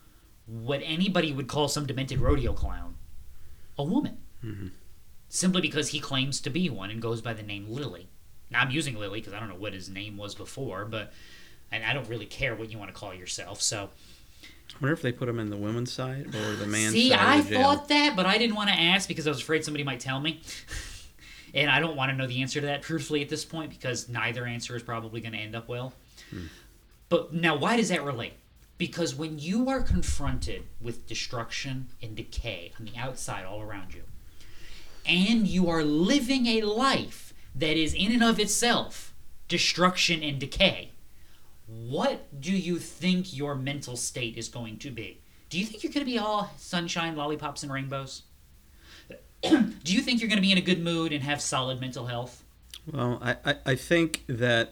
what anybody would call some demented rodeo clown a woman. Mm-hmm. Simply because he claims to be one and goes by the name Lily. Now, I'm using Lily because I don't know what his name was before, but and I don't really care what you want to call yourself. So, I wonder if they put him in the women's side or the man's see, side See, I of the jail. thought that, but I didn't want to ask because I was afraid somebody might tell me. and I don't want to know the answer to that truthfully at this point because neither answer is probably going to end up well. Hmm. But now, why does that relate? Because when you are confronted with destruction and decay on the outside all around you, and you are living a life that is in and of itself destruction and decay, what do you think your mental state is going to be? Do you think you're going to be all sunshine, lollipops, and rainbows? do you think you're going to be in a good mood and have solid mental health? Well, I, I, I think that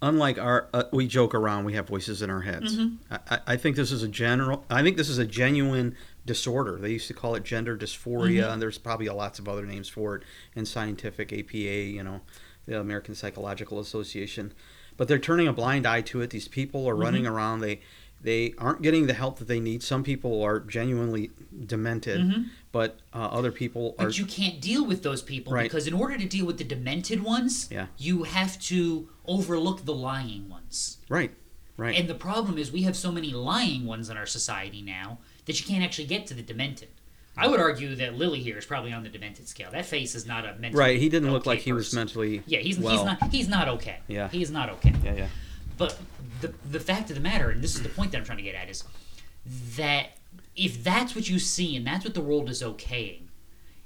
unlike our, uh, we joke around, we have voices in our heads. Mm-hmm. I, I- think this is a general. I think this is a genuine disorder. They used to call it gender dysphoria, Mm-hmm. and there's probably lots of other names for it in scientific APA. You know, the American Psychological Association. But they're turning a blind eye to it. These people are running Mm-hmm. around. They they aren't getting the help that they need. Some people are genuinely demented, but uh, other people are. Mm-hmm. But you can't deal with those people Right. because in order to deal with the demented ones, Yeah. you have to overlook the lying ones. right, right. And the problem is we have so many lying ones in our society now that you can't actually get to the demented. I would argue that Lily here is probably on the demented scale. That face is not a mental Right, he didn't look okay like he was mentally Yeah, he's well. he's not he's not okay. Yeah. he's not okay. Yeah, yeah. But the the fact of the matter, and this is the point that I'm trying to get at, is that if that's what you see and that's what the world is okaying,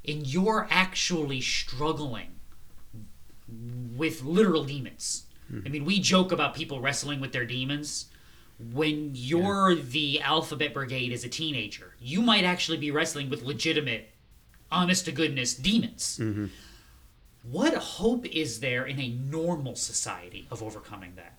and you're actually struggling with literal demons. Mm-hmm. I mean, we joke about people wrestling with their demons. When you're the alphabet brigade as a teenager, you might actually be wrestling with legitimate, honest to goodness demons. Mm-hmm. What hope is there in a normal society of overcoming that?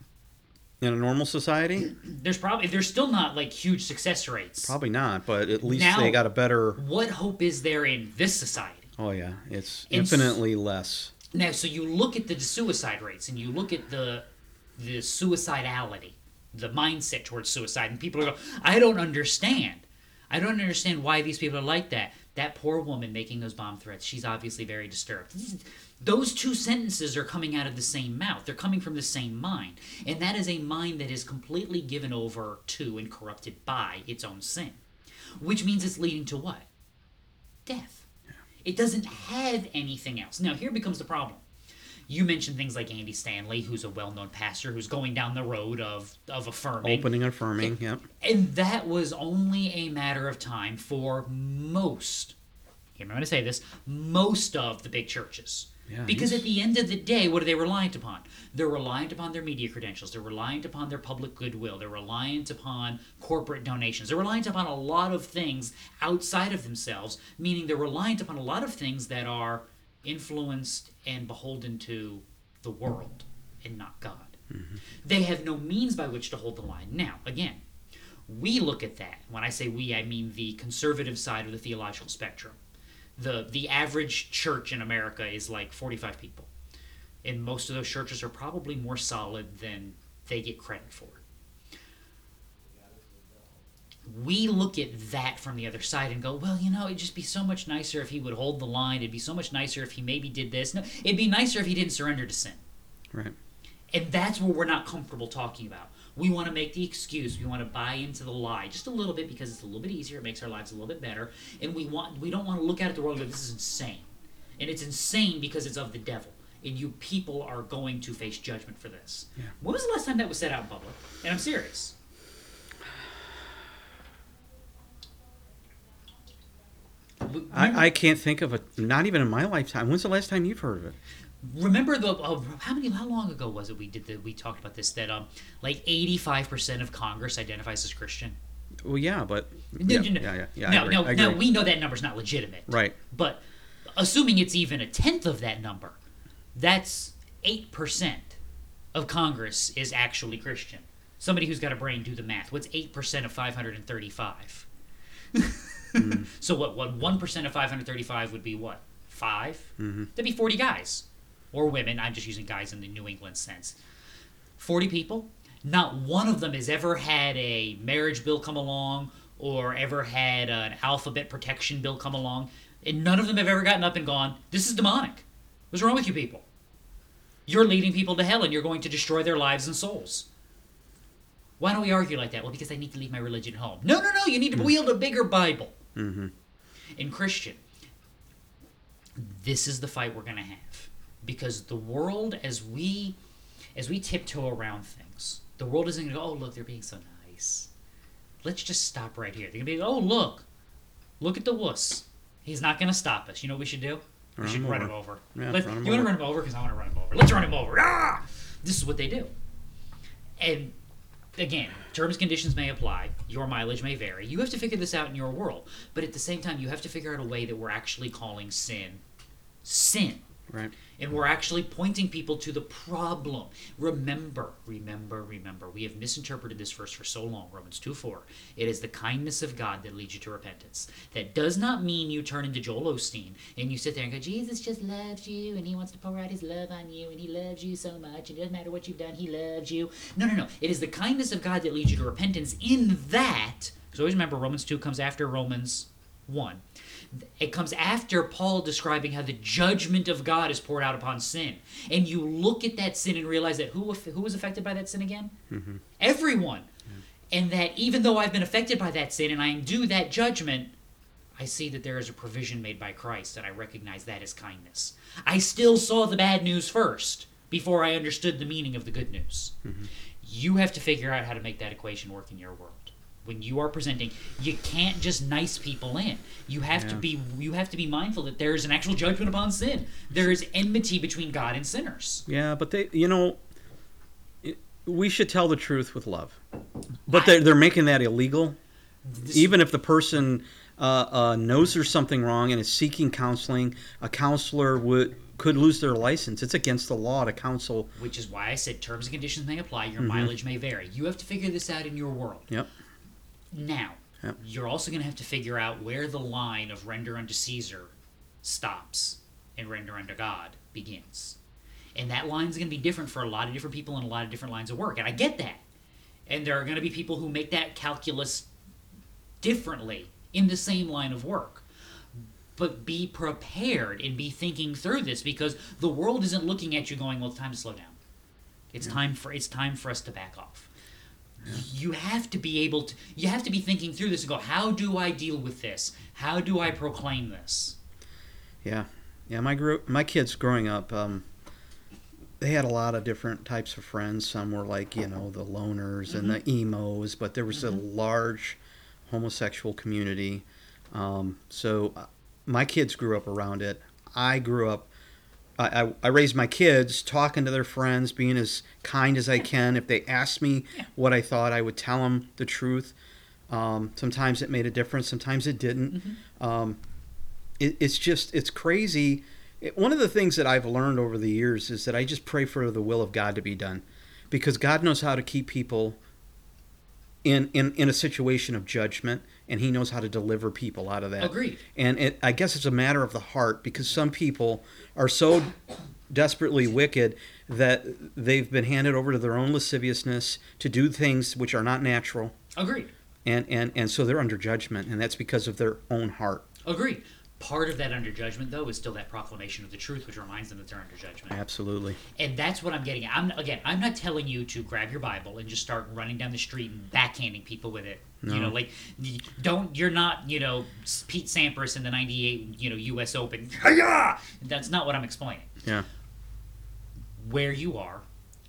In a normal society, There's probably there's still not like huge success rates. probably not. But at least Now- they got a better. What hope is there in this society? Oh yeah, it's It's- infinitely less. Now, so you look at the suicide rates and you look at the the suicidality, the mindset towards suicide, and people are going, I don't understand. I don't understand why these people are like that. That poor woman making those bomb threats, she's obviously very disturbed. Those two sentences are coming out of the same mouth. They're coming from the same mind. And that is a mind that is completely given over to and corrupted by its own sin. Which means it's leading to what? Death. It doesn't have anything else. Now, here becomes the problem. You mentioned things like Andy Stanley, who's a well-known pastor who's going down the road of of affirming, Opening affirming. Yep. and that was only a matter of time for most. Hear me when I say this: most of the big churches. Yeah, because at the end of the day, what are they reliant upon? They're reliant upon their media credentials. They're reliant upon their public goodwill. They're reliant upon corporate donations. They're reliant upon a lot of things outside of themselves, meaning they're reliant upon a lot of things that are influenced and beholden to the world and not God. Mm-hmm. They have no means by which to hold the line. Now, again, we look at that. When I say we, I mean the conservative side of the theological spectrum. The the average church in America is like 45 people. And most of those churches are probably more solid than they get credit for. We look at that from the other side and go, well, you know, it'd just be so much nicer if he would hold the line. It'd be so much nicer if he maybe did this. No, it'd be nicer if he didn't surrender to sin. Right. And that's what we're not comfortable talking about. We want to make the excuse. We want to buy into the lie just a little bit because it's a little bit easier. It makes our lives a little bit better. And we want we don't want to look at it the world and go, this is insane. And it's insane because it's of the devil. And you people are going to face judgment for this. When was the last time that was said out in public? And I'm serious. I, I can't think of a. Not even in my lifetime. When's the last time you've heard of it? Remember the uh, how many how long ago was it we did the we talked about this that um like 85% of congress identifies as christian Well, yeah, but No, yeah, no, no. yeah, yeah, yeah. No, no, no, we know that number's not legitimate. Right. But assuming it's even a tenth of that number, that's 8% of Congress is actually Christian. Somebody who's got a brain, do the math. What's 8% of 535? Mm-hmm. so what, what 1% of 535 would be what? 5? Mm-hmm. That'd be 40 guys. Or women. I'm just using guys in the New England sense. 40 people, not one of them has ever had a marriage bill come along or ever had an alphabet protection bill come along. And none of them have ever gotten up and gone, This is demonic. What's wrong with you people? You're leading people to hell and you're going to destroy their lives and souls. Why don't we argue like that? Well, because I need to leave my religion at home. No, no, no. You need to wield a bigger Bible. Mm-hmm. In Christian, this is the fight we're going to have because the world, as we as we tiptoe around things, the world isn't going to go. Oh, look, they're being so nice. Let's just stop right here. They're going to be. Like, oh, look, look at the wuss. He's not going to stop us. You know what we should do? We should him run over. him over. Yeah, Let's- run him you want to run him over? Because I want to run him over. Let's run him over. Ah! This is what they do. And again, terms conditions may apply. Your mileage may vary. You have to figure this out in your world. But at the same time, you have to figure out a way that we're actually calling sin sin. Right. And we're actually pointing people to the problem. Remember, remember, remember. We have misinterpreted this verse for so long. Romans 2 4. It is the kindness of God that leads you to repentance. That does not mean you turn into Joel Osteen and you sit there and go, Jesus just loves you and he wants to pour out his love on you and he loves you so much. And it doesn't matter what you've done, he loves you. No, no, no. It is the kindness of God that leads you to repentance in that. Because always remember, Romans 2 comes after Romans 1 it comes after Paul describing how the judgment of God is poured out upon sin. And you look at that sin and realize that who, who was affected by that sin again? Mm-hmm. Everyone. And that even though I've been affected by that sin and I am due that judgment, I see that there is a provision made by Christ and I recognize that as kindness. I still saw the bad news first before I understood the meaning of the good news. Mm-hmm. You have to figure out how to make that equation work in your world. When you are presenting, you can't just nice people in. You have to be you have to be mindful that there is an actual judgment upon sin. There is enmity between God and sinners. Yeah, but they, you know, it, we should tell the truth with love. But they're, they're making that illegal. This- Even if the person uh, uh, knows there's something wrong and is seeking counseling, a counselor would could lose their license. It's against the law to counsel. which is why I said terms and conditions may apply. Your Mhm. mileage may vary. You have to figure this out in your world. Yep. Now, Yep. you're also going to have to figure out where the line of render unto Caesar stops and render unto God begins. And that line's going to be different for a lot of different people in a lot of different lines of work. And I get that. And there are going to be people who make that calculus differently in the same line of work. But be prepared and be thinking through this because the world isn't looking at you going, well, it's time to slow down. It's time for it's time for us to back off. You have to be able to you have to be thinking through this and go, how do I deal with this? How do I proclaim this? Yeah, yeah. My group, my kids growing up, um, they had a lot of different types of friends. Some were like you know the loners and the emos, but there was a large homosexual community. Um, so uh, my kids grew up around it. I grew up. I, I, I raised my kids talking to their friends, being as kind as I can. If they asked me Yeah. what I thought, I would tell them the truth. Um, sometimes it made a difference. Sometimes it didn't. Um, it, it's just it's crazy. It, one of the things that I've learned over the years is that I just pray for the will of God to be done, because God knows how to keep people in in, in a situation of judgment, and He knows how to deliver people out of that. Agreed. And it, I guess it's a matter of the heart, because some people are so desperately wicked that they've been handed over to their own lasciviousness to do things which are not natural, Agreed. and and and so they're under judgment, and that's because of their own heart. Agreed. Part of that under judgment, though, is still that proclamation of the truth, which reminds them that they're under judgment. Absolutely. And that's what I'm getting at. I'm again, I'm not telling you to grab your Bible and just start running down the street and backhanding people with it. You know, like don't you're not, you know, Pete Sampras in the 98, you know, US Open. Hi-ya! That's not what I'm explaining. Yeah. Where you are,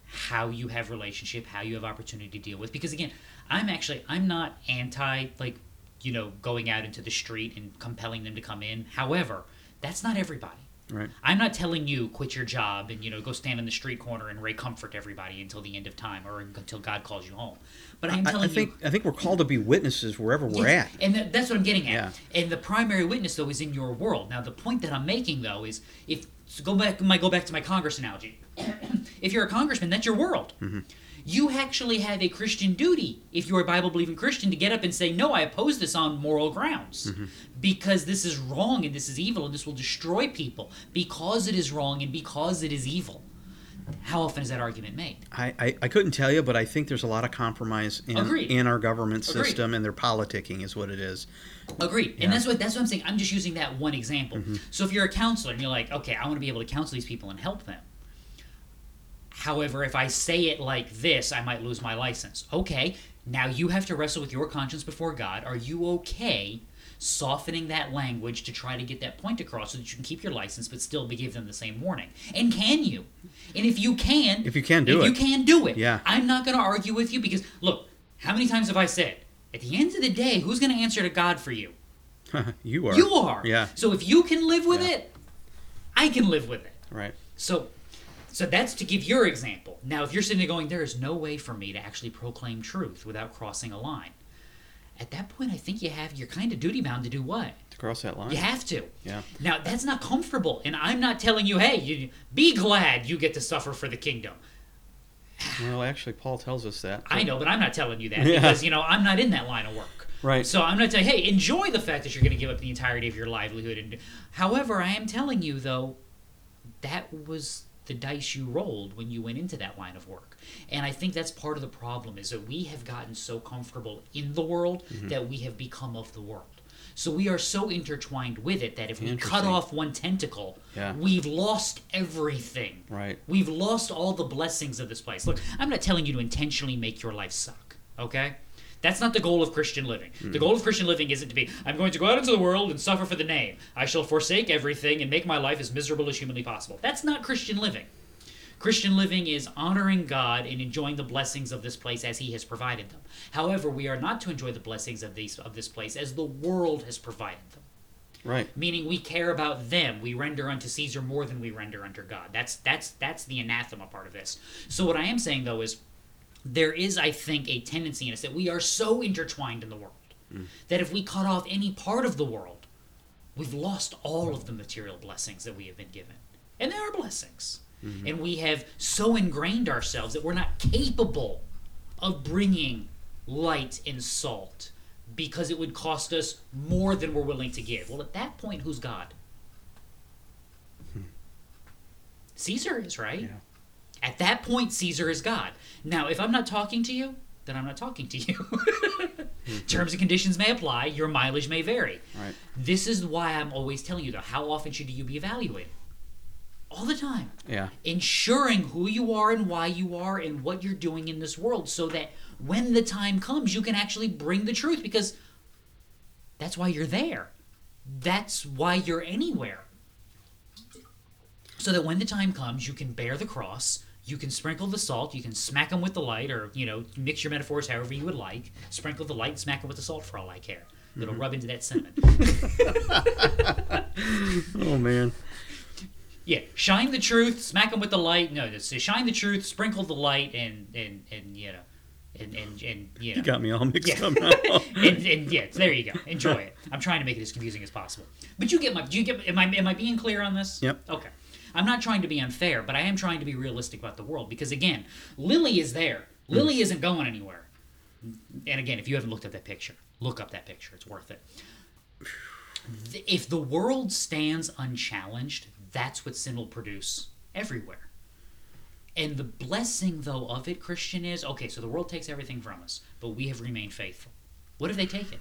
how you have relationship, how you have opportunity to deal with because again, I'm actually I'm not anti like, you know, going out into the street and compelling them to come in. However, that's not everybody. Right. I'm not telling you quit your job and you know go stand in the street corner and ray comfort everybody until the end of time or until God calls you home. But I'm telling I think you. I think we're called to be witnesses wherever we're Yes, at. and that, that's what I'm getting at. Yeah. And the primary witness though is in your world. Now the point that I'm making though is if so go back might go back to my Congress analogy. if you're a congressman, that's your world. Mm-hmm. You actually have a Christian duty, if you're a Bible believing Christian, to get up and say, No, I oppose this on moral grounds. Mm-hmm. Because this is wrong and this is evil and this will destroy people because it is wrong and because it is evil. How often is that argument made? I, I, I couldn't tell you, but I think there's a lot of compromise in, Agreed. in our government Agreed. system and their politicking is what it is. Agreed. Yeah. Mm-hmm. And that's what that's what I'm saying. I'm just using that one example. So if you're a counselor and you're like, okay, I want to be able to counsel these people and help them. However, if I say it like this, I might lose my license. Okay, now you have to wrestle with your conscience before God. Are you okay softening that language to try to get that point across so that you can keep your license but still be give them the same warning? And can you? And if you can, If you can do if it. you can do it, Yeah. I'm not going to argue with you because look, how many times have I said? At the end of the day, who's going to answer to God for you? you are. You are. Yeah. So if you can live with Yeah. it, I can live with it. Right. So so that's to give your example. Now if you're sitting there going, there is no way for me to actually proclaim truth without crossing a line. At that point I think you have you're kind of duty bound to do what? To cross that line. You have to. Yeah. Now that's not comfortable. And I'm not telling you, hey, you be glad you get to suffer for the kingdom. Well, actually, Paul tells us that. I know, but I'm not telling you that Yeah. because you know I'm not in that line of work. Right. So I'm not telling. Hey, enjoy the fact that you're going to give up the entirety of your livelihood. And however, I am telling you though, that was the dice you rolled when you went into that line of work. And I think that's part of the problem is that we have gotten so comfortable in the world Mm-hmm. that we have become of the world. So we are so intertwined with it that if we cut off one tentacle, Yeah. we've lost everything. Right. We've lost all the blessings of this place. Look, I'm not telling you to intentionally make your life suck, okay? That's not the goal of Christian living. The hmm. goal of Christian living isn't to be, I'm going to go out into the world and suffer for the name. I shall forsake everything and make my life as miserable as humanly possible. That's not Christian living. Christian living is honoring God and enjoying the blessings of this place as He has provided them. However, we are not to enjoy the blessings of these of this place as the world has provided them Right. meaning we care about them we render unto caesar more than we render unto god that's that's that's the anathema part of this so what i am saying though is there is i think a tendency in us that we are so intertwined in the world mm. that if we cut off any part of the world we've lost all of the material blessings that we have been given and there are blessings mm-hmm. and we have so ingrained ourselves that we're not capable of bringing light and salt because it would cost us more than we're willing to give. Well, at that point, who's God? Hmm. Caesar is, right? Yeah. At that point, Caesar is God. Now, if I'm not talking to you, then I'm not talking to you. Mm-hmm. Terms and conditions may apply, your mileage may vary. Right. This is why I'm always telling you, though, how often should you be evaluated? All the time Yeah. ensuring who you are and why you are and what you're doing in this world so that when the time comes you can actually bring the truth because that's why you're there that's why you're anywhere so that when the time comes you can bear the cross you can sprinkle the salt you can smack them with the light or you know mix your metaphors however you would like sprinkle the light smack them with the salt for all i care it'll mm-hmm. rub into that cinnamon Oh man. Yeah, shine the truth, smack them with the light. No, just say shine the truth, sprinkle the light, and and and you know, and and and you know. You got me all mixed Yeah. up now. and, and yeah, there you go. Enjoy it. I'm trying to make it as confusing as possible. But you get my. Do you get? Am I am I being clear on this? Yep. Okay. I'm not trying to be unfair, but I am trying to be realistic about the world because again, Lily is there. Lily isn't going anywhere. And again, if you haven't looked at that picture, look up that picture. It's worth it. If the world stands unchallenged, that's what sin will produce everywhere. And the blessing, though, of it, Christian, is okay, so the world takes everything from us, but we have remained faithful. What have they taken?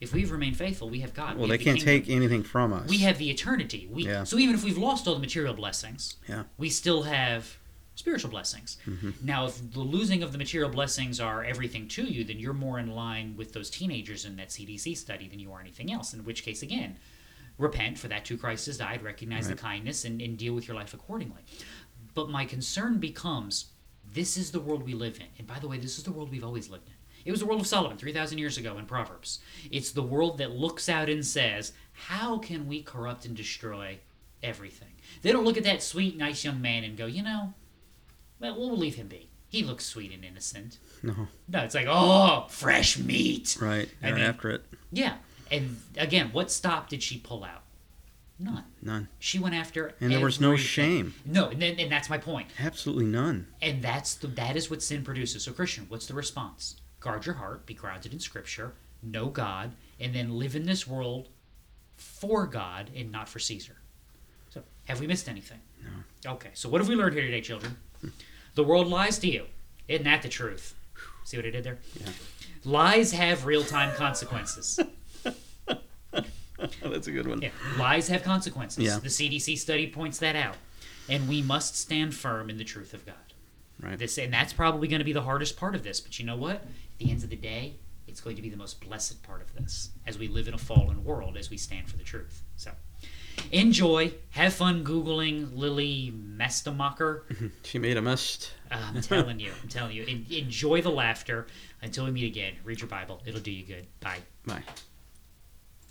If we've remained faithful, we have God. Well, we they the can't kingdom. take anything from us. We have the eternity. We Yeah. so even if we've lost all the material blessings, Yeah. we still have spiritual blessings. Mm-hmm. Now, if the losing of the material blessings are everything to you, then you're more in line with those teenagers in that CDC study than you are anything else. In which case, again, repent for that too Christ has died, recognize Right. the kindness, and, and deal with your life accordingly. But my concern becomes this is the world we live in. And by the way, this is the world we've always lived in. It was the world of Solomon 3,000 years ago in Proverbs. It's the world that looks out and says, How can we corrupt and destroy everything? They don't look at that sweet, nice young man and go, You know, well, we'll leave him be. He looks sweet and innocent. No. No, it's like, Oh, fresh meat. Right. I They're mean- after it. Yeah. And again, what stop did she pull out? None. None. She went after And there was no shame. No, and, then- and that's my point. Absolutely none. And that's the that is what sin produces. So Christian, what's the response? Guard your heart, be grounded in scripture, know God, and then live in this world for God and not for Caesar. So have we missed anything? No. Okay, so what have we learned here today, children? The world lies to you. Isn't that the truth? See what I did there? Yeah. Lies have real time consequences. That's a good one. Yeah, lies have consequences. Yeah. The CDC study points that out. And we must stand firm in the truth of God. Right. This and that's probably going to be the hardest part of this. But you know what? At the end of the day, it's going to be the most blessed part of this as we live in a fallen world as we stand for the truth. So enjoy, have fun googling Lily Mestemacher. She made a mess. Uh, I'm telling you, I'm telling you. En- enjoy the laughter. Until we meet again, read your Bible. It'll do you good. Bye. Bye.